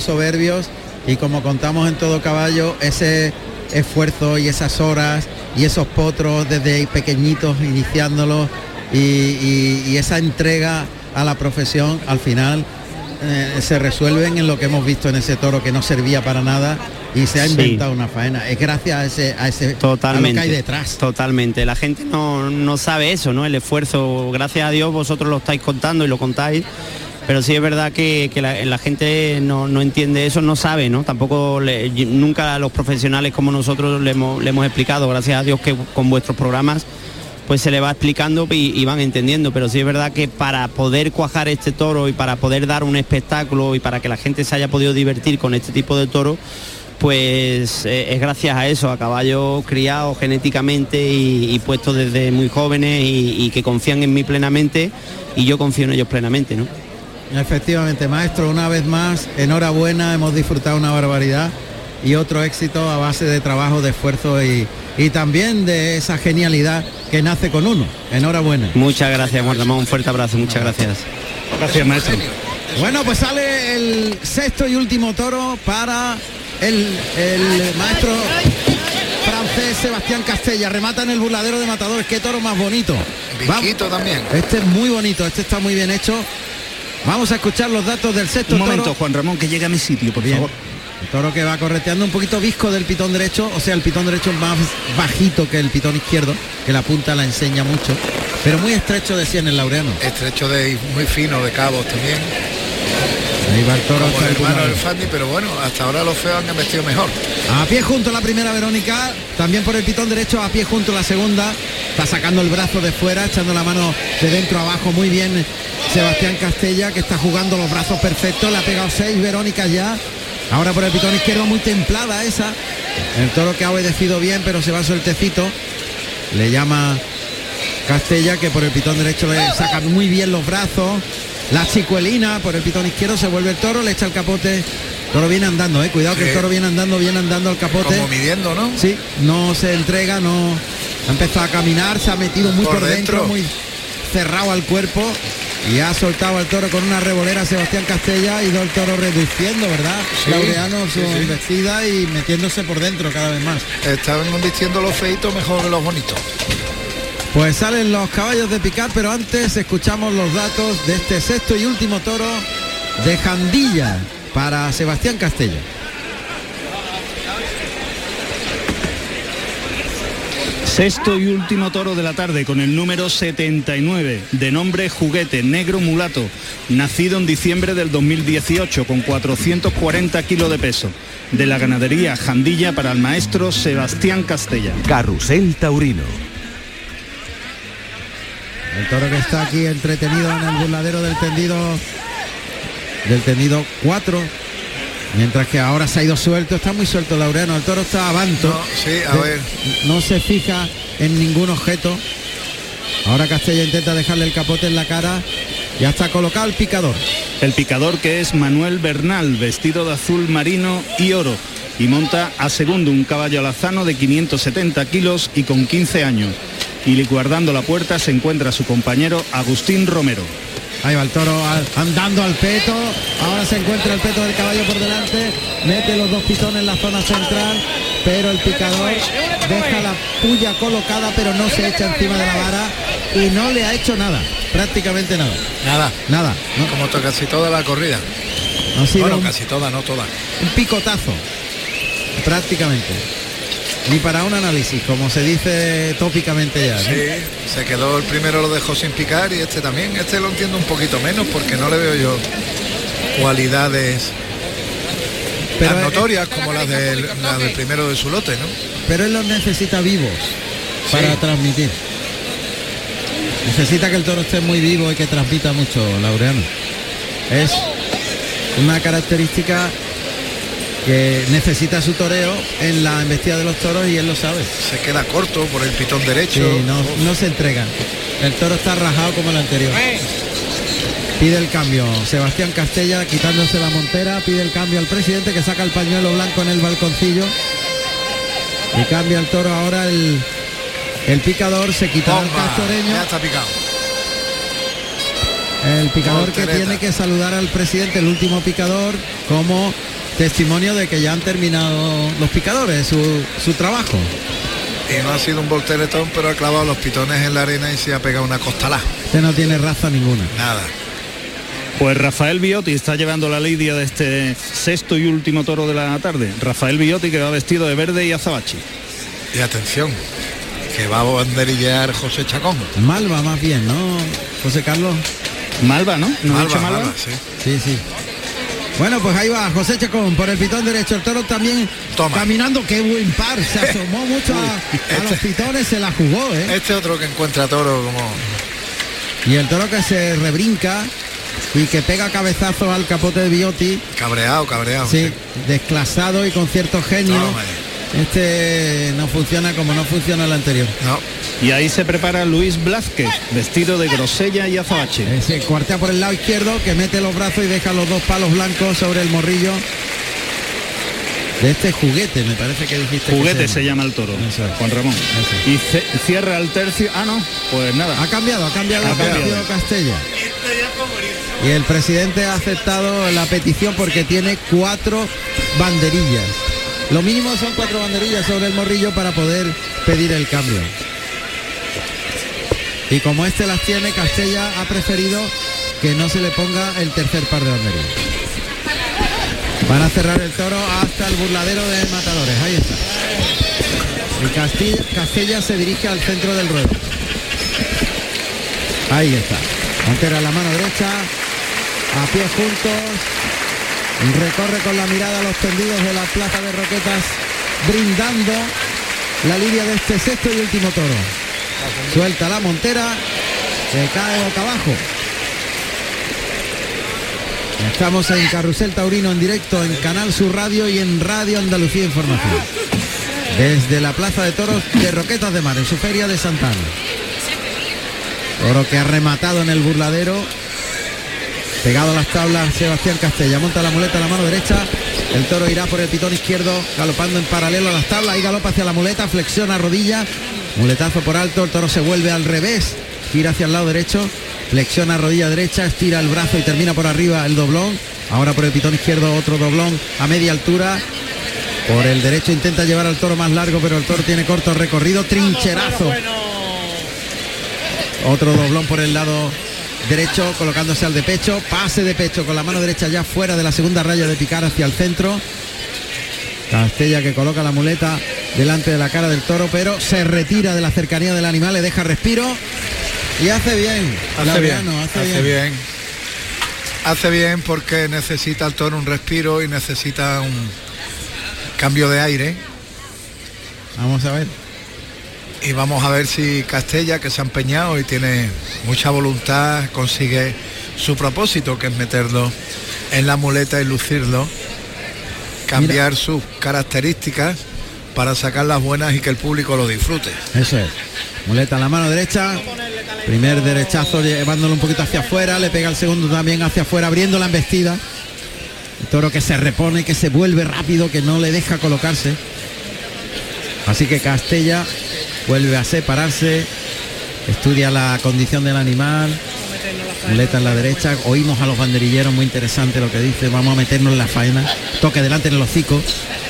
soberbios y como contamos en todo caballo, ese esfuerzo y esas horas y esos potros desde pequeñitos iniciándolos y, y- y esa entrega a la profesión al final eh, se resuelven en lo que hemos visto en ese toro que no servía para nada y se ha Sí. inventado una faena. Es gracias a ese, a ese a lo Totalmente. que hay detrás. Totalmente. La gente no, no sabe eso, ¿no? El esfuerzo. Gracias a Dios vosotros lo estáis contando y lo contáis. Pero sí es verdad que, que la, gente no, no entiende eso, no sabe, ¿no? Tampoco nunca a los profesionales como nosotros le hemos, explicado, gracias a Dios que con vuestros programas pues se le va explicando y, van entendiendo, pero sí es verdad que para poder cuajar este toro y para poder dar un espectáculo y para que la gente se haya podido divertir con este tipo de toro, pues eh, es gracias a eso, a caballos criados genéticamente y, y puestos desde muy jóvenes y, y que confían en mí plenamente y yo confío en ellos plenamente, ¿no? Efectivamente, maestro, una vez más, enhorabuena, hemos disfrutado una barbaridad y otro éxito a base de trabajo, de esfuerzo y, y también de esa genialidad que nace con uno. Enhorabuena. Muchas gracias, Juan Ramón, un fuerte abrazo, muchas gracias. Gracias, maestro. Bueno, pues sale el sexto y último toro para el, el maestro francés Sebastián Castella. Remata en el burladero de matadores. Qué toro más bonito. Viquito también. Este es muy bonito, este está muy bien hecho. Vamos a escuchar los datos del sexto Un momento, toro. Juan Ramón, que llegue a mi sitio, por Bien. favor. El toro que va correteando un poquito visco del pitón derecho, o sea, el pitón derecho más bajito que el pitón izquierdo, que la punta la enseña mucho, pero muy estrecho de sien el laureano. Estrecho de muy fino de cabos también. Ahí va el toro Como el hermano del Fandi, pero bueno, hasta ahora los feos han vestido mejor. A pie junto la primera Verónica, también por el pitón derecho, a pie junto la segunda. Está sacando el brazo de fuera, echando la mano de dentro a abajo muy bien Sebastián Castella, que está jugando los brazos perfectos. Le ha pegado seis Verónicas ya. Ahora por el pitón izquierdo muy templada esa. El toro que ha obedecido bien, pero se va sueltecito. Le llama Castella, que por el pitón derecho le saca muy bien los brazos. La chicuelina por el pitón izquierdo se vuelve el toro, le echa el capote. El toro viene andando, eh. Cuidado que el toro viene andando, viene andando el capote. Como midiendo, ¿no? Sí, no se entrega, no ha empezado a caminar, se ha metido muy por, Por dentro, dentro. muy cerrado al cuerpo y ha soltado al toro con una revolera Sebastián Castella y el toro reduciendo, ¿verdad? Sí, Laureano su sí, sí. embestida y metiéndose por dentro cada vez más. Estaban vistiendo los feitos mejor que los bonitos. Pues salen los caballos de picar, pero antes escuchamos los datos de este sexto y último toro de Jandilla para Sebastián Castella. Sexto y último toro de la tarde con el número 79, de nombre Juguete Negro Mulato, nacido en diciembre del 2018 con 440 kilos de peso, de la ganadería Jandilla para el maestro Sebastián Castella. Carrusel Taurino. El toro que está aquí entretenido en el burladero del tendido del tendido 4. Mientras que ahora se ha ido suelto, está muy suelto Laureano, el toro está avanto. No, sí, a De- ver. No se fija en ningún objeto. Ahora Castella intenta dejarle el capote en la cara. Ya está colocado el picador. El picador que es Manuel Bernal, vestido de azul marino y oro, y monta a segundo un caballo alazano de 570 kilos y con 15 años. Y guardando la puerta se encuentra su compañero Agustín Romero. Ahí va el toro al- andando al peto. Ahora se encuentra el peto del caballo por delante. Mete los dos pitones en la zona central. Pero el picador deja la puya colocada, pero no se echa encima de la vara. Y no le ha hecho nada. Prácticamente nada. Nada. Nada. No, Como casi toda la corrida. ha sido Bueno, un, casi toda, no toda. un picotazo. Prácticamente. Ni para un análisis, como se dice tópicamente ya. Sí, se quedó el primero, lo dejó sin picar y este también. Este lo entiendo un poquito menos porque no le veo yo cualidades Pero, tan notorias como las del, la del primero de su lote, ¿no? pero él los necesita vivos para Sí. transmitir. Necesita que el toro esté muy vivo y que transmita mucho, Laureano. Es una característica que necesita su toreo en la embestida de los toros y él lo sabe. Se queda corto por el pitón derecho. Sí, no, no se entrega. El toro está rajado como el anterior. Pide el cambio. Sebastián Castella quitándose la montera, pide el cambio al presidente que saca el pañuelo blanco en el balconcillo. Y cambia el toro ahora el, el picador, se quita el castoreño. Ya está picado. El picador que tiene que saludar al presidente, el último picador, como testimonio de que ya han terminado los picadores su, su trabajo. Y no ha sido un volteretón, pero ha clavado los pitones en la arena y se ha pegado una costalá. Este no tiene raza ninguna. Nada. Pues Rafael Biotti está llevando la lidia de este sexto y último toro de la tarde. Rafael Biotti que va vestido de verde y azabache. Y atención, que va a banderillear José Chacón. Malva más bien, ¿no, José Carlos? Malva, ¿no? ¿No ha dicho Malva, Malva? Malva, sí. Sí, sí. Bueno, pues ahí va José Chacón por el pitón derecho. El toro también Toma. caminando. Qué buen par. Se asomó mucho a, a los Este- pitones, se la jugó, ¿eh? Este otro que encuentra toro como Y el toro que se rebrinca y que pega cabezazo al capote de Biotti. cabreado, cabreado. Sí, desclasado y con cierto genio. Ahí. Este no funciona como no funciona el anterior. No, Y ahí se prepara Luis Blázquez, vestido de grosella y azabache. Se cuartea por el lado izquierdo, que mete los brazos y deja los dos palos blancos sobre el morrillo. De este juguete, me parece que dijiste. que Juguete se se llama el toro, Eso es. Juan Ramón. Eso. Y ce- cierra el tercio. Ah, no, pues nada. Ha cambiado, ha cambiado Ha el cambiado. partido Castella. Y el presidente ha aceptado la petición porque tiene cuatro banderillas. Lo mínimo son cuatro banderillas sobre el morrillo para poder pedir el cambio. Y como este las tiene, Castella ha preferido que no se le ponga el tercer par de banderillas. Van a cerrar el toro hasta el burladero de matadores. Ahí está. Y Castilla, Castella se dirige al centro del ruedo. Ahí está. Montera a la mano derecha. A pies juntos. Recorre con la mirada los tendidos de la plaza de Roquetas, brindando la línea de este sexto y último toro. Suelta la montera, se cae boca abajo. Estamos en Carrusel Taurino en directo en Canal Sur Radio y en Radio Andalucía Información. Desde la Plaza de Toros de Roquetas de Mar, en su feria de Santana. Toro que ha rematado en el burladero. Pegado a las tablas Sebastián Castella. Monta la muleta a la mano derecha. El toro irá por el pitón izquierdo, galopando en paralelo a las tablas y galopa hacia la muleta, flexiona rodilla, muletazo por alto, el toro se vuelve al revés, gira hacia el lado derecho, flexiona rodilla derecha, estira el brazo y termina por arriba el doblón. Ahora por el pitón izquierdo otro doblón a media altura. Por el derecho intenta llevar al toro más largo, pero el toro tiene corto recorrido, trincherazo. Otro doblón por el lado derecho, colocándose al de pecho, pase de pecho con la mano derecha ya fuera de la segunda raya de picar hacia el centro. Castella que coloca la muleta delante de la cara del toro, pero se retira de la cercanía del animal, le deja respiro y hace bien. hace bien, hace, hace bien. bien. Hace bien porque necesita el toro un respiro y necesita un cambio de aire. Vamos a ver. Y vamos a ver si Castella, que se ha empeñado y tiene mucha voluntad, consigue su propósito, que es meterlo en la muleta y lucirlo, cambiar sus características para sacar las buenas y que el público lo disfrute. Eso es. Muleta a la mano derecha. Primer derechazo llevándolo un poquito hacia afuera. Le pega el segundo también hacia afuera, abriendo la embestida. El toro que se repone, que se vuelve rápido, que no le deja colocarse. Así que Castella vuelve a separarse. Estudia la condición del animal. Muleta en la derecha. Oímos a los banderilleros, muy interesante lo que dice. Vamos a meternos en la faena. Toque delante en el hocico.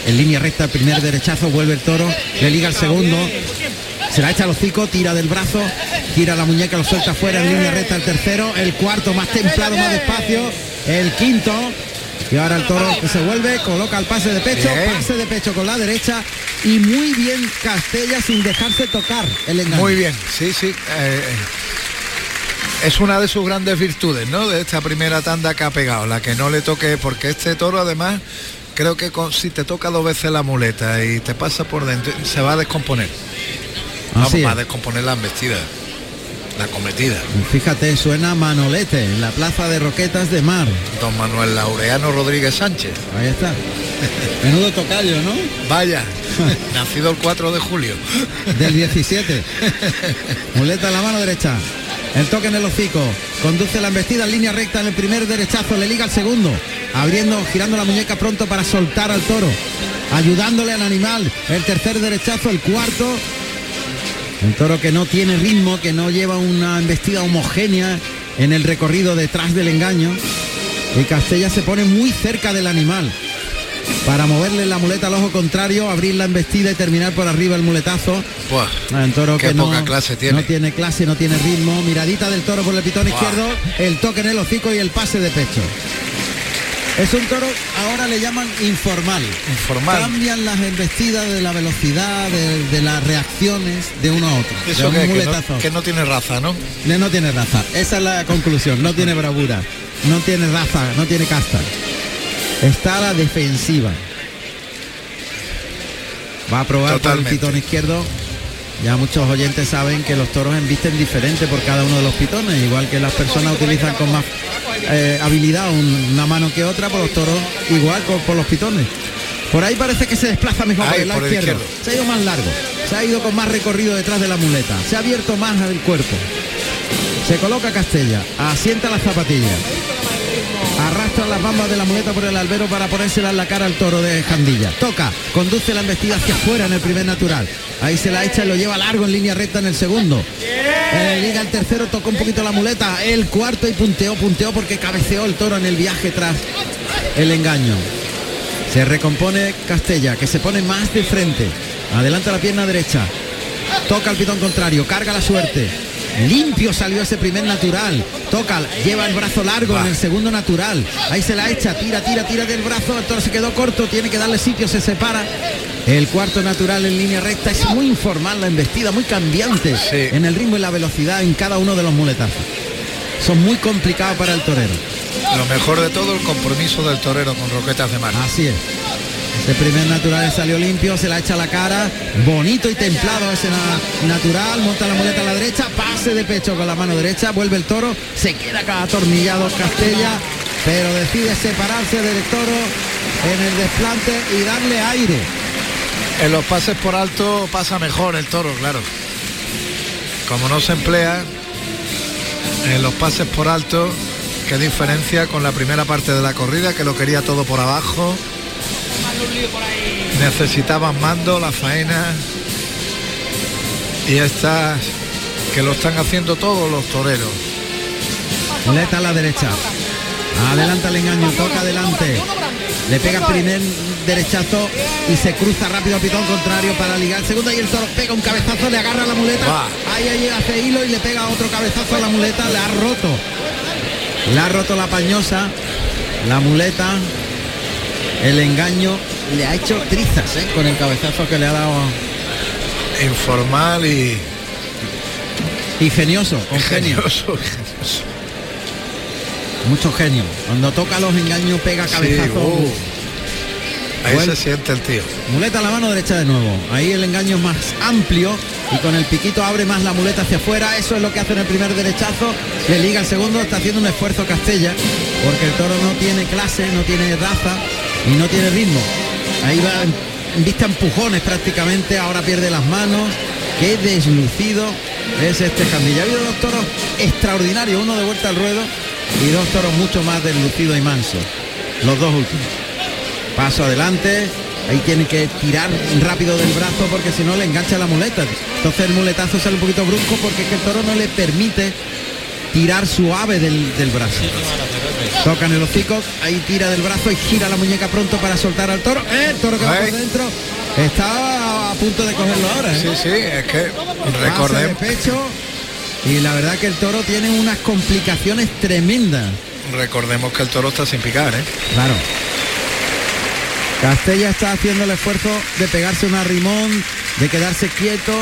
En línea recta, el primer derechazo, vuelve el toro. Le liga el segundo. Se la echa al hocico, tira del brazo, gira la muñeca, lo suelta fuera en línea recta el tercero, el cuarto más templado, más despacio, el quinto. Y ahora el toro que se vuelve, coloca el pase de pecho, pase de pecho con la derecha y muy bien Castella sin dejarse tocar el engaño. Muy bien, sí, sí. eh, es una de sus grandes virtudes, ¿no? De esta primera tanda que ha pegado, la que no le toque, porque este toro además creo que con- si te toca dos veces la muleta y te pasa por dentro, se va a descomponer. Vamos, va a es. descomponer la embestida, la cometida. Fíjate, suena Manolete en la plaza de Roquetas de Mar. Don Manuel Laureano Rodríguez Sánchez. Ahí está. Menudo tocayo, ¿no? Vaya, nacido el 4 de julio. del 17. Muleta en la mano derecha. El toque en el hocico. Conduce la embestida en línea recta en el primer derechazo. Le liga el segundo. Abriendo, girando la muñeca pronto para soltar al toro. Ayudándole al animal. El tercer derechazo, el cuarto. El toro que no tiene ritmo, que no lleva una embestida homogénea, en el recorrido detrás del engaño y Castella se pone muy cerca del animal para moverle la muleta al ojo contrario, abrir la embestida y terminar por arriba el muletazo. Un toro que no, clase tiene. no tiene clase, no tiene ritmo. Miradita del toro por el pitón izquierdo, el toque en el hocico y el pase de pecho. Es un toro, ahora le llaman informal. Informal. Cambian las embestidas de la velocidad, de, las reacciones de uno a otro. Eso que, no, que, no, tiene raza, ¿no? No tiene raza. Esa es la conclusión. No tiene bravura. No tiene raza, no tiene casta. Está a la defensiva. Va a probar por el pitón izquierdo. Ya muchos oyentes saben que los toros embisten diferente por cada uno de los pitones, igual que las personas utilizan con más eh, habilidad una mano que otra, por los toros igual por los pitones. Por ahí parece que se desplaza mejor por el lado izquierdo. Se ha ido más largo, se ha ido con más recorrido detrás de la muleta, se ha abierto más el cuerpo. Se coloca Castella, asienta las zapatillas. Arrastra las bambas de la muleta por el albero para ponérsela en la cara al toro de Jandilla. Toca, conduce la embestida hacia afuera en el primer natural. Ahí se la echa y lo lleva largo en línea recta en el segundo. llega el tercero, tocó un poquito la muleta. El cuarto y punteó, punteó porque cabeceó el toro en el viaje tras el engaño. Se recompone Castella, que se pone más de frente. Adelanta la pierna derecha. Toca el pitón contrario, carga la suerte. Limpio salió ese primer natural. Toca, lleva el brazo largo en el segundo natural. Ahí se la echa, tira, tira, tira del brazo. Se quedó corto, tiene que darle sitio, se separa. El cuarto natural en línea recta es muy informal la embestida, muy cambiante en el ritmo y la velocidad en cada uno de los muletazos. Son muy complicados para el torero. Lo mejor de todo el compromiso del torero con roquetas de mar. Así es. El primer natural salió limpio, se la echa la cara, bonito y templado ese natural, monta la muleta a la derecha, pase de pecho con la mano derecha, vuelve el toro, se queda acá atornillado Castella, pero decide separarse del toro en el desplante y darle aire. En los pases por alto pasa mejor el toro, claro. Como no se emplea en los pases por alto, qué diferencia con la primera parte de la corrida que lo quería todo por abajo Necesitaban mando, la faena. Y estas que lo están haciendo todos los toreros. Muleta a la derecha. Adelanta el engaño, toca adelante. Le pega el primer derechazo y se cruza rápido a pitón contrario para ligar. Segundo y el toro pega un cabezazo, le agarra la muleta. Ahí, ahí hace hilo y le pega otro cabezazo a la muleta. Le ha roto. Le ha roto la pañosa. La muleta el engaño le ha hecho trizas ¿eh? con el cabezazo que le ha dado. Informal y. Ingenioso, con genioso, Mucho genio. Cuando toca los engaños pega cabezazo. Uh. Ahí se siente el tío. Muleta a la mano derecha de nuevo. Ahí el engaño es más amplio y con el piquito abre más la muleta hacia afuera. Eso es lo que hace en el primer derechazo. Le liga el segundo. Está haciendo un esfuerzo Castella porque el toro no tiene clase, no tiene raza y no tiene ritmo. Ahí va en vista empujones prácticamente, ahora pierde las manos. Qué deslucido es este Jandilla. Ha habido dos toros extraordinarios, uno de vuelta al ruedo y dos toros mucho más deslucidos y mansos. Los dos últimos. Paso adelante, ahí tiene que tirar rápido del brazo porque si no le engancha la muleta. Entonces el muletazo sale un poquito brusco porque es que el toro no le permite tirar suave del, del brazo. Tocan el hocico, ahí tira del brazo y gira la muñeca pronto para soltar al toro. ¡Eh! El toro que va por dentro. Está a punto de cogerlo ahora. ¿eh? Sí, sí, es que recordemos. pecho y la verdad que el toro tiene unas complicaciones tremendas. Recordemos que el toro está sin picar, ¿eh? Claro. Castella está haciendo el esfuerzo de pegarse un arrimón, de quedarse quieto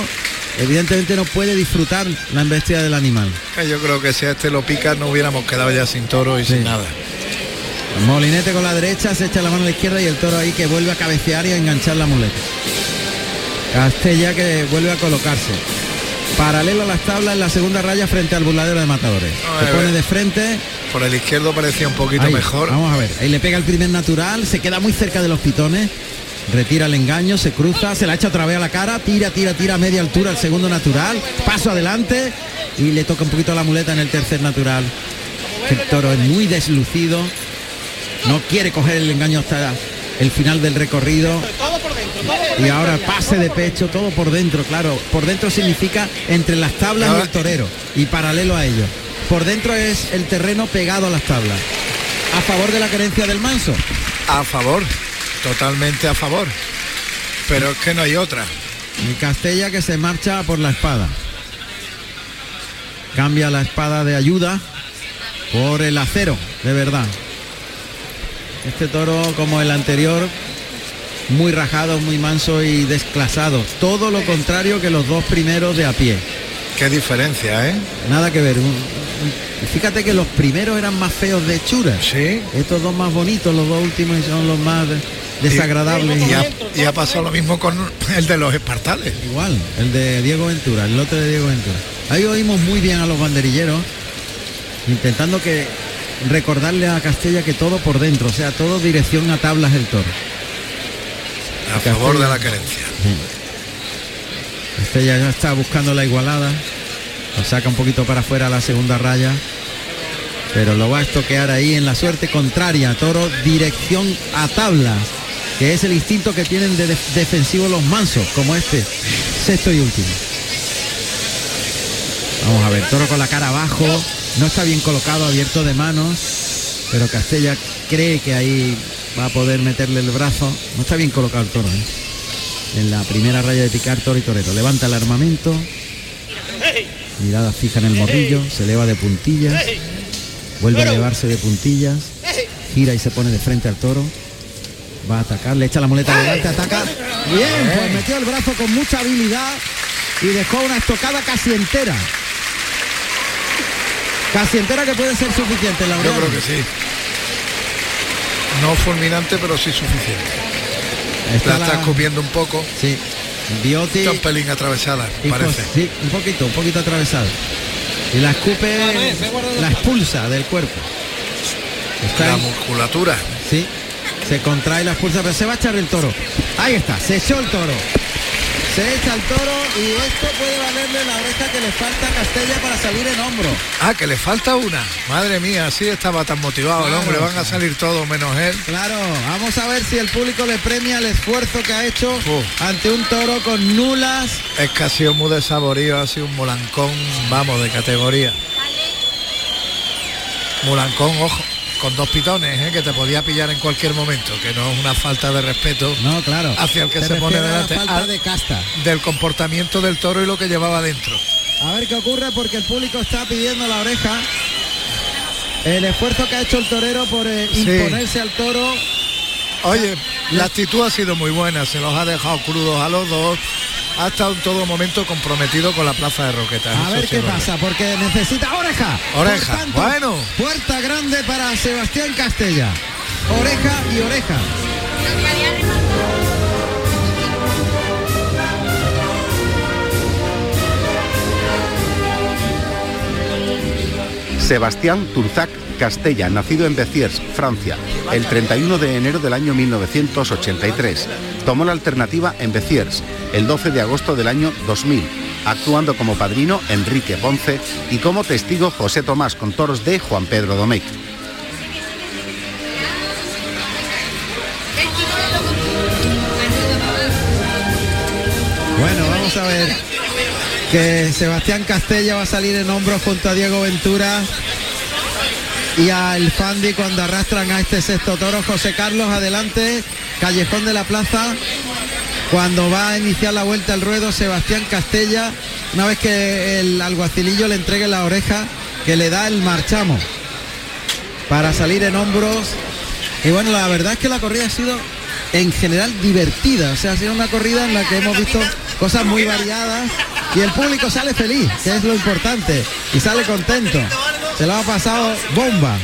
evidentemente no puede disfrutar la embestida del animal. Eh, yo creo que si a este lo pica no hubiéramos quedado ya sin toro y sin nada. Molinete con la derecha, se echa la mano a la izquierda y el toro ahí que vuelve a cabecear y a enganchar la muleta. Castella que vuelve a colocarse. Paralelo a las tablas en la segunda raya frente al burladero de matadores. se pone de frente. Por el izquierdo parecía un poquito mejor. Vamos a ver. Ahí le pega el primer natural, se queda muy cerca de los pitones retira el engaño, se cruza, se la echa otra vez a la cara, tira, tira, tira a media altura el segundo natural, paso adelante y le toca un poquito la muleta en el tercer natural. El toro es muy deslucido, no quiere coger el engaño hasta el final del recorrido. Y ahora pase de pecho, todo por dentro, claro. Por dentro significa entre las tablas y el torero y paralelo a ello. por dentro es el terreno pegado a las tablas. A favor de la querencia del manso. A favor, totalmente a favor. Pero es que no hay otra. Y Castella que se marcha por la espada. Cambia la espada de ayuda por el acero, de verdad. Este toro, como el anterior, muy rajado, muy manso y desclasado. Todo lo contrario que los dos primeros de a pie. Qué diferencia, ¿eh? Nada que ver. Fíjate que los primeros eran más feos de hechura. Sí. Estos dos más bonitos, los dos últimos son los más desagradables. Y, ha, pasado lo mismo con el de los espartales. Igual, el de Diego Ventura, el lote de Diego Ventura. Ahí oímos muy bien a los banderilleros, intentando que recordarle a Castella que todo por dentro, o sea, todo dirección a tablas del toro. A favor de la querencia. Castella ya está buscando la igualada. Lo saca un poquito para afuera la segunda raya. Pero lo va a estoquear ahí en la suerte contraria. Toro dirección a tablas. Que es el instinto que tienen de defensivo los mansos, como este. Sexto y último. Vamos a ver, toro con la cara abajo. No está bien colocado, abierto de manos. Pero Castella cree que ahí va a poder meterle el brazo. No está bien colocado el toro. ¿eh? En la primera raya de picar toro y torero. Levanta el armamento. Mirada fija en el morrillo. Se eleva de puntillas. Vuelve a elevarse de puntillas. Gira y se pone de frente al toro. Va a atacar, le echa la muleta adelante, ataca. Bien, pues metió el brazo con mucha habilidad y dejó una estocada casi entera. Casi entera que puede ser suficiente, la Yo creo que sí. No fulminante, pero sí suficiente. la, está escupiendo un poco. Sí. Bioti. Está un pelín atravesada, parece. Sí, un poquito, un poquito atravesada. Y la escupe, la expulsa del cuerpo. Está la musculatura. Sí. Se contrae la expulsa, pero se va a echar el toro. Ahí está, se echó el toro. Se echa el toro y esto puede valerle la oreja que le falta a Castella para salir en hombro. Ah, que le falta una. Madre mía, así estaba tan motivado el hombre. Van a salir todos menos él. Claro, vamos a ver si el público le premia el esfuerzo que ha hecho ante un toro con nulas. Es que ha sido muy desaborío, ha sido un molancón, vamos, de categoría. Molancón, ojo con dos pitones, ¿eh? que te podía pillar en cualquier momento, que no es una falta de respeto no, claro. hacia el que se pone delante falta de casta. del comportamiento del toro y lo que llevaba dentro. A ver qué ocurre porque el público está pidiendo la oreja. El esfuerzo que ha hecho el torero por eh, imponerse al toro. Oye, la actitud ha sido muy buena, se los ha dejado crudos a los dos ha estado en todo momento comprometido con la plaza de Roqueta. A ver qué pasa, porque necesita oreja. Oreja, bueno. Puerta grande para Sebastián Castella. Oreja y oreja. Sebastián Turzac Castella, nacido en Béziers, Francia, el 31 de enero del año 1983. Tomó la alternativa en Béziers el 12 de agosto del año 2000, actuando como padrino Enrique Ponce y como testigo José Tomás con toros de Juan Pedro Domecq. Bueno, vamos a ver que Sebastián Castella va a salir en hombros junto a Diego Ventura y al Fandi cuando arrastran a este sexto toro. José Carlos adelante, callejón de la plaza. Cuando va a iniciar la vuelta al ruedo, Sebastián Castella, una vez que el alguacilillo le entregue la oreja, que le da el marchamo para salir en hombros. Y bueno, la verdad es que la corrida ha sido en general divertida, o sea, ha sido una corrida en la que hemos visto cosas muy variadas y el público sale feliz, que es lo importante, y sale contento. Se lo ha pasado bomba.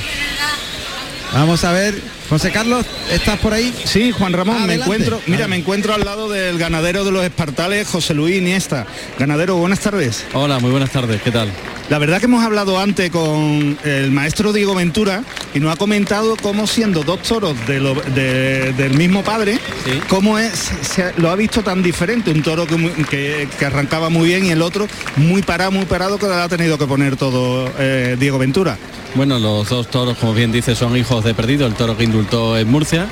Vamos a ver, José Carlos, ¿estás por ahí? Sí, Juan Ramón, me encuentro, mira, me encuentro al lado del ganadero de los Espartales, José Luis Iniesta. Ganadero, buenas tardes. Hola, muy buenas tardes, ¿qué tal? La verdad que hemos hablado antes con el maestro Diego Ventura y nos ha comentado cómo siendo dos toros del mismo padre, cómo es, lo ha visto tan diferente, un toro que, arrancaba muy bien y el otro muy parado, muy parado que le ha tenido que poner todo eh, Diego Ventura. Bueno, los dos toros, como bien dice, son hijos de perdido, el toro que indultó en Murcia.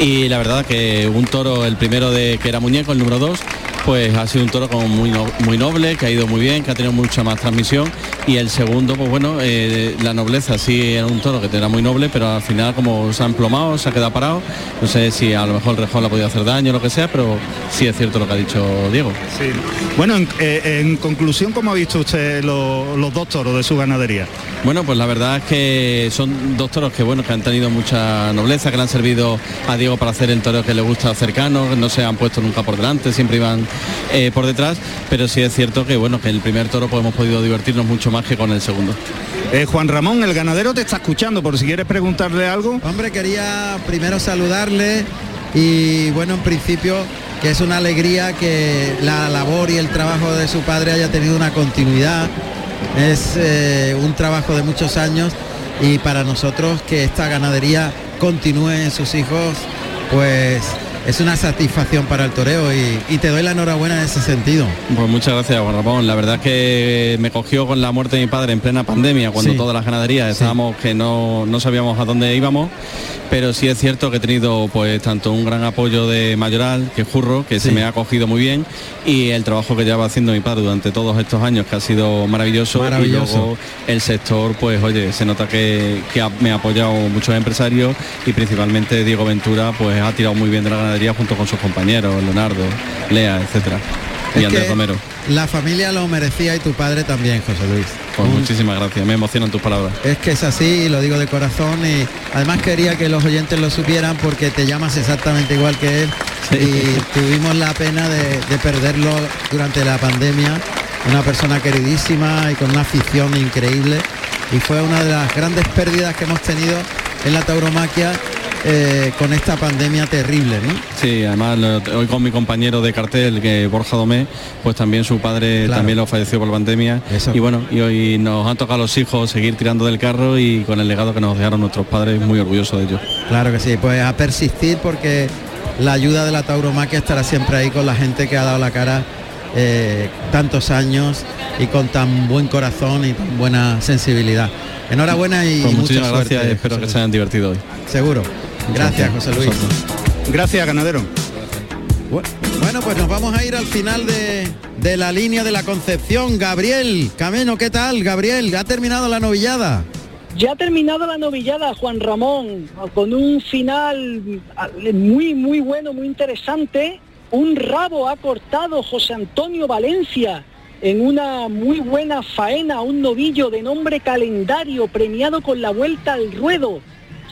Y la verdad que un toro, el primero de que era muñeco, el número dos, pues ha sido un toro como muy, muy noble, que ha ido muy bien, que ha tenido mucha más transmisión Y el segundo, pues bueno, eh, la nobleza sí era un toro que era muy noble, pero al final como se ha emplomado, se ha quedado parado, no sé si a lo mejor el rejón le ha podido hacer daño o lo que sea, pero sí es cierto lo que ha dicho Diego. Sí. Bueno, en, eh, conclusión, ¿cómo ha visto usted los dos toros de su ganadería? Bueno, pues la verdad es que son dos toros que bueno, que han tenido mucha nobleza, que le han servido a Diego para hacer el toro que le gusta cercano, no se han puesto nunca por delante, siempre iban eh, por detrás, pero sí es cierto que bueno, que el primer toro pues hemos podido divertirnos mucho más que con el segundo. Eh, Juan Ramón, el ganadero te está escuchando, por si quieres preguntarle algo. Hombre, quería primero saludarle y bueno, en principio que es una alegría que la labor y el trabajo de su padre haya tenido una continuidad. Es eh, un trabajo de muchos años y para nosotros que esta ganadería continúe en sus hijos, pues es una satisfacción para el toreo y, te doy la enhorabuena en ese sentido. Pues muchas gracias, Juan Ramón. La verdad es que me cogió con la muerte de mi padre en plena pandemia, cuando todas las ganaderías estábamos que no, no sabíamos a dónde íbamos pero sí es cierto que he tenido pues tanto un gran apoyo de Mayoral, que Jurro, que se me ha acogido muy bien, y el trabajo que lleva haciendo mi padre durante todos estos años, que ha sido maravilloso, y luego el sector, pues oye, se nota que, me ha apoyado muchos empresarios y principalmente Diego Ventura, pues ha tirado muy bien de la ganadería junto con sus compañeros, Leonardo, Lea, etcétera. Y Andrés Romero. La familia lo merecía y tu padre también, José Luis. Pues muchísimas gracias, me emocionan tus palabras. Es que es así, lo digo de corazón y además quería que los oyentes lo supieran porque te llamas exactamente igual que él y tuvimos la pena de, perderlo durante la pandemia, una persona queridísima y con una afición increíble y fue una de las grandes pérdidas que hemos tenido en la tauromaquia eh, con esta pandemia terrible, ¿no? Sí, además hoy con mi compañero de cartel, que Borja Domé, pues también su padre también lo falleció por la pandemia. Y bueno, y hoy nos han tocado a los hijos seguir tirando del carro y con el legado que nos dejaron nuestros padres, muy orgulloso de ellos. Claro que sí, pues a persistir porque la ayuda de la tauromaquia estará siempre ahí con la gente que ha dado la cara eh, tantos años y con tan buen corazón y tan buena sensibillah. Enhorabuena y pues muchas gracias, espero que se hayan divertido hoy. Seguro. Gracias, José Luis. Gracias, ganadero. Bueno, pues nos vamos a ir al final de, la línea de la Concepción. Gabriel Cameno, ¿qué tal? Gabriel, ¿ha terminado la novillada? Ya ha terminado la novillada, Juan Ramón, con un final muy, muy bueno, muy interesante. Un rabo ha cortado José Antonio Valencia en una muy buena faena, un novillo de nombre calendario premiado con la vuelta al ruedo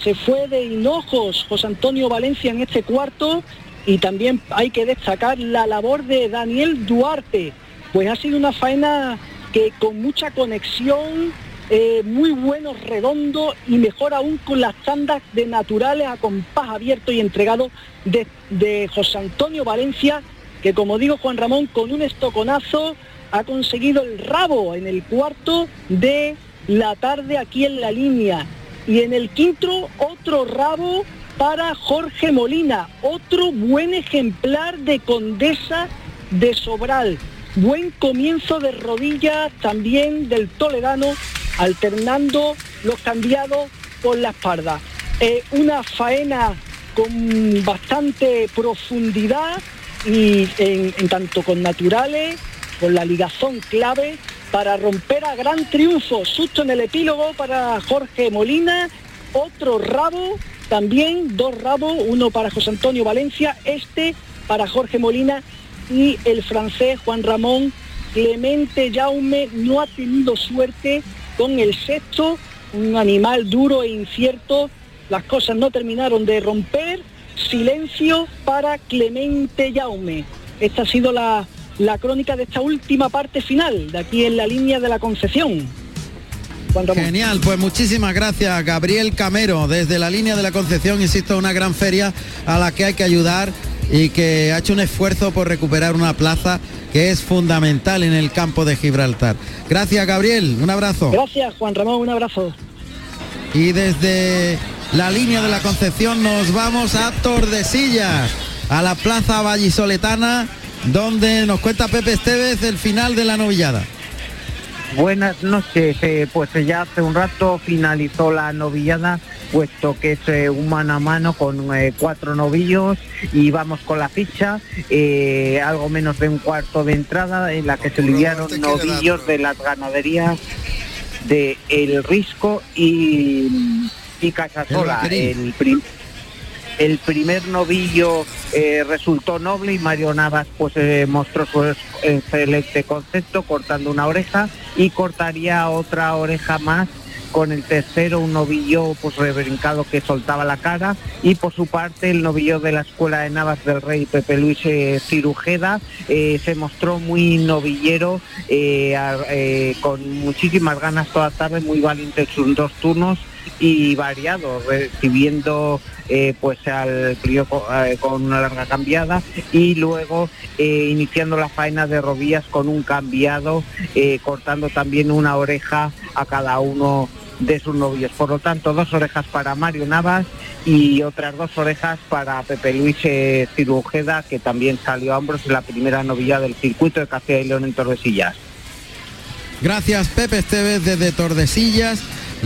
se fue de hinojos José Antonio Valencia en este cuarto y también hay que destacar la labor de Daniel Duarte, pues ha sido una faena que con mucha conexión, eh, muy bueno, redondo y mejor aún con las tandas de naturales a compás abierto y entregado de, de José Antonio Valencia, que como digo Juan Ramón, con un estoconazo ha conseguido el rabo en el cuarto de la tarde aquí en la línea y en el quinto, otro rabo para Jorge Molina, otro buen ejemplar de Condesa de Sobral. Buen comienzo de rodillas también del Toledano, alternando los cambiados por la espalda. Eh, una faena con bastante profundidad y en tanto con naturales, con la ligazón clave para romper a gran triunfo. Susto en el epílogo para Jorge Molina, otro rabo, también dos rabos, uno para José Antonio Valencia, este para Jorge Molina y el francés Juan Ramón Clemente Jaume no ha tenido suerte con el sexto, un animal duro e incierto. Las cosas no terminaron de romper. Silencio para Clemente Jaume. Esta ha sido la la crónica de esta última parte final, de aquí en la línea de la Concepción. Genial, pues muchísimas gracias Gabriel Camero desde la línea de la Concepción, insisto, una gran feria a la que hay que ayudar y que ha hecho un esfuerzo por recuperar una plaza que es fundamental en el campo de Gibraltar. Gracias Gabriel, un abrazo. Gracias Juan Ramón, un abrazo. Y desde la línea de la Concepción nos vamos a Tordesillas, a la Plaza Vallisoletana donde nos cuenta Pepe Esteves el final de la novillada. Buenas noches, eh, pues ya hace un rato finalizó la novillada, puesto que es eh, un mano a mano con eh, cuatro novillos y vamos con la ficha, algo menos de un cuarto de entrada en la que se lidiaron novillos de las ganaderías de El Risco y, y Casasola. El, prim- el primer novillo eh, resultó noble y Mario Navas pues eh, mostró su excelente concepto cortando una oreja y cortaría otra oreja más con el tercero un novillo pues rebrincado que soltaba la cara y por su parte el novillo de la escuela de Navas del Rey Pepe Luis eh, Cirujeda se mostró muy novillero con muchísimas ganas toda tarde muy valiente en sus dos turnos y variado, recibiendo eh, pues al crío eh, con una larga cambiada y luego eh, iniciando la faena de rodillas con un cambiado, cortando también una oreja a cada uno de sus novillos. Por lo tanto, dos orejas para Mario Navas y otras dos orejas para Pepe Luis eh, Cirujeda, que también salió a hombros en la primera novilla del circuito de Castilla y León en Tordesillas. Gracias Pepe Esteves desde Tordesillas.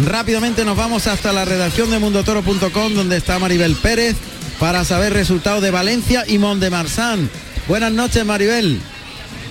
Rápidamente nos vamos hasta la redacción de mundotoro.com donde está Maribel Pérez para saber resultados de Valencia y Marsan. Buenas noches Maribel.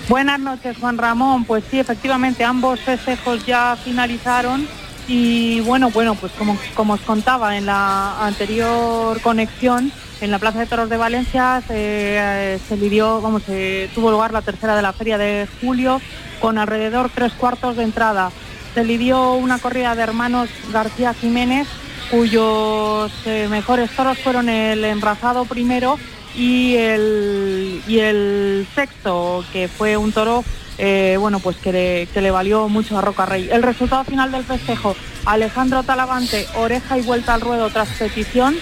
Buenas noches, Juan Ramón. Pues sí, efectivamente, ambos festejos ya finalizaron y bueno, bueno, pues como, como os contaba en la anterior conexión, en la Plaza de Toros de Valencia se, se lidió, vamos, se tuvo lugar la tercera de la feria de julio con alrededor tres cuartos de entrada. Se lidió una corrida de hermanos García Jiménez, cuyos eh, mejores toros fueron el embrazado primero y el, y el sexto, que fue un toro, eh, bueno, pues que le, que le valió mucho a Roca Rey. El resultado final del festejo, Alejandro Talavante, oreja y vuelta al ruedo tras petición,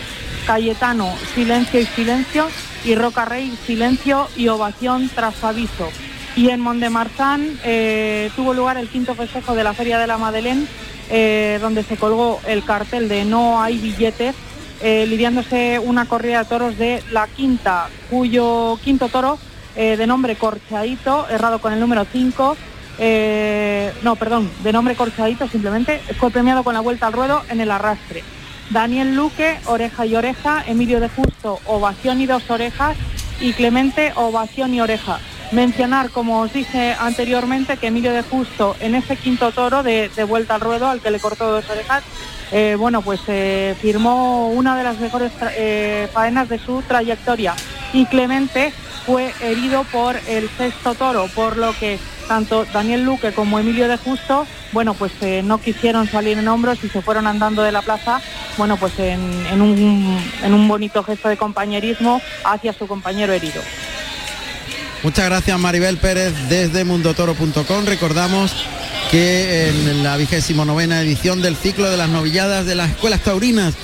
Cayetano, silencio y silencio, y Roca Rey, silencio y ovación tras aviso. Y en Mondemarzán eh, tuvo lugar el quinto festejo de la Feria de la Madeleine, eh, donde se colgó el cartel de No hay billetes, eh, lidiándose una corrida de toros de la quinta, cuyo quinto toro, de nombre Corchaito, errado con el número 5, no, perdón, de nombre Corchaito simplemente, fue premiado con la vuelta al ruedo en el arrastre. Daniel Luque, oreja y oreja, Emilio de Justo, ovación y dos orejas, y Clemente, ovación y oreja. Mencionar, como os dije anteriormente, que Emilio de Justo en ese quinto toro de, vuelta al ruedo, al que le cortó dos orejas, eh, bueno, pues eh, firmó una de las mejores eh, faenas de su trayectoria. Y Clemente fue herido por el sexto toro, por lo que tanto Daniel Luque como Emilio de Justo, bueno, pues eh, no quisieron salir en hombros y se fueron andando de la plaza, bueno, pues en un bonito gesto de compañerismo hacia su compañero herido. Muchas gracias Maribel Pérez desde mundotoro.com. Recordamos que en la vigésimo novena edición del ciclo de las novilladas de las escuelas taurinas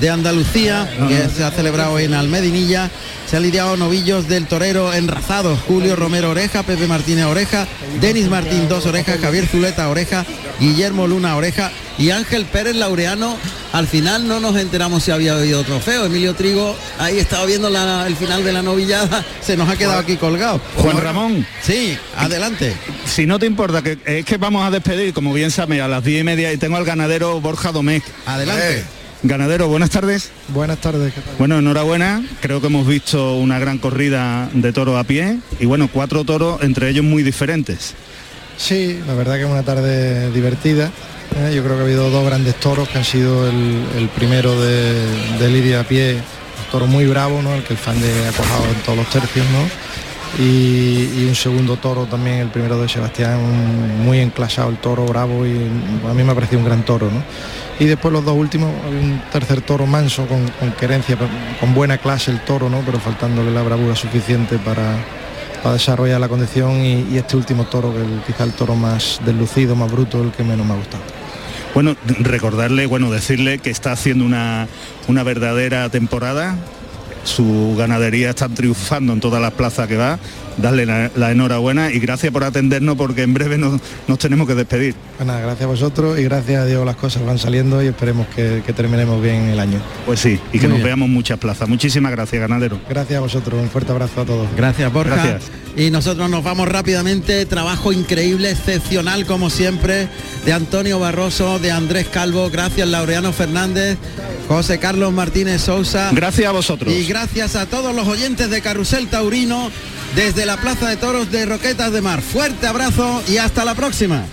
de Andalucía, que se ha celebrado en Almedinilla, se han lidiado novillos del torero enrazados, Julio Romero Oreja, Pepe Martínez Oreja, Denis Martín Dos Orejas, Javier Zuleta Oreja, Guillermo Luna Oreja y Ángel Pérez Laureano. Al final no nos enteramos si había habido trofeo. Emilio Trigo ahí estaba viendo la- el final de la novillada, se nos ha quedado aquí colgado. Juan Ramón. Sí, adelante. Si no te importa, que es que vamos a despedir, como bien sabe, a las diez y media y tengo al ganadero Borja Domecq. Adelante. Ganadero, buenas tardes. Buenas tardes, ¿qué tal? Bueno, enhorabuena. Creo que hemos visto una gran corrida de toros a pie y bueno, cuatro toros, entre ellos muy diferentes. Sí, la verdad que es una tarde divertida. ¿Eh? Yo creo que ha habido dos grandes toros que han sido el, primero de, Lidia a pie, un toro muy bravo, ¿no? El que el fan de ha cojado en todos los tercios, ¿no? Y, un segundo toro también, el primero de Sebastián, muy enclasado el toro, bravo y a mí me ha parecido un gran toro, ¿no? Y después los dos últimos, un tercer toro manso con, con querencia, con buena clase el toro, ¿no? Pero faltándole la bravura suficiente para, para desarrollar la condición y, y este último toro, que el- quizá el toro más deslucido, más bruto, el que menos me ha gustado. Bueno, recordarle, bueno, decirle que está haciendo una, una verdadera temporada. Su ganadería está triunfando en todas las plazas que va. Darle la, la enhorabuena y gracias por atendernos porque en breve nos, nos tenemos que despedir. Pues nada, gracias a vosotros y gracias a Dios las cosas van saliendo y esperemos que, que terminemos bien el año. Pues sí, y que Muy nos bien. veamos muchas plazas. Muchísimas gracias, ganadero. Gracias a vosotros, un fuerte abrazo a todos. Gracias Borja. Gracias. Y nosotros nos vamos rápidamente. Trabajo increíble, excepcional como siempre, de Antonio Barroso, de Andrés Calvo. Gracias Laureano Fernández, José Carlos Martínez Sousa. Gracias a vosotros. Y gracias a todos los oyentes de Carrusel Taurino desde la Plaza de Toros de Roquetas de Mar. Fuerte abrazo y hasta la próxima.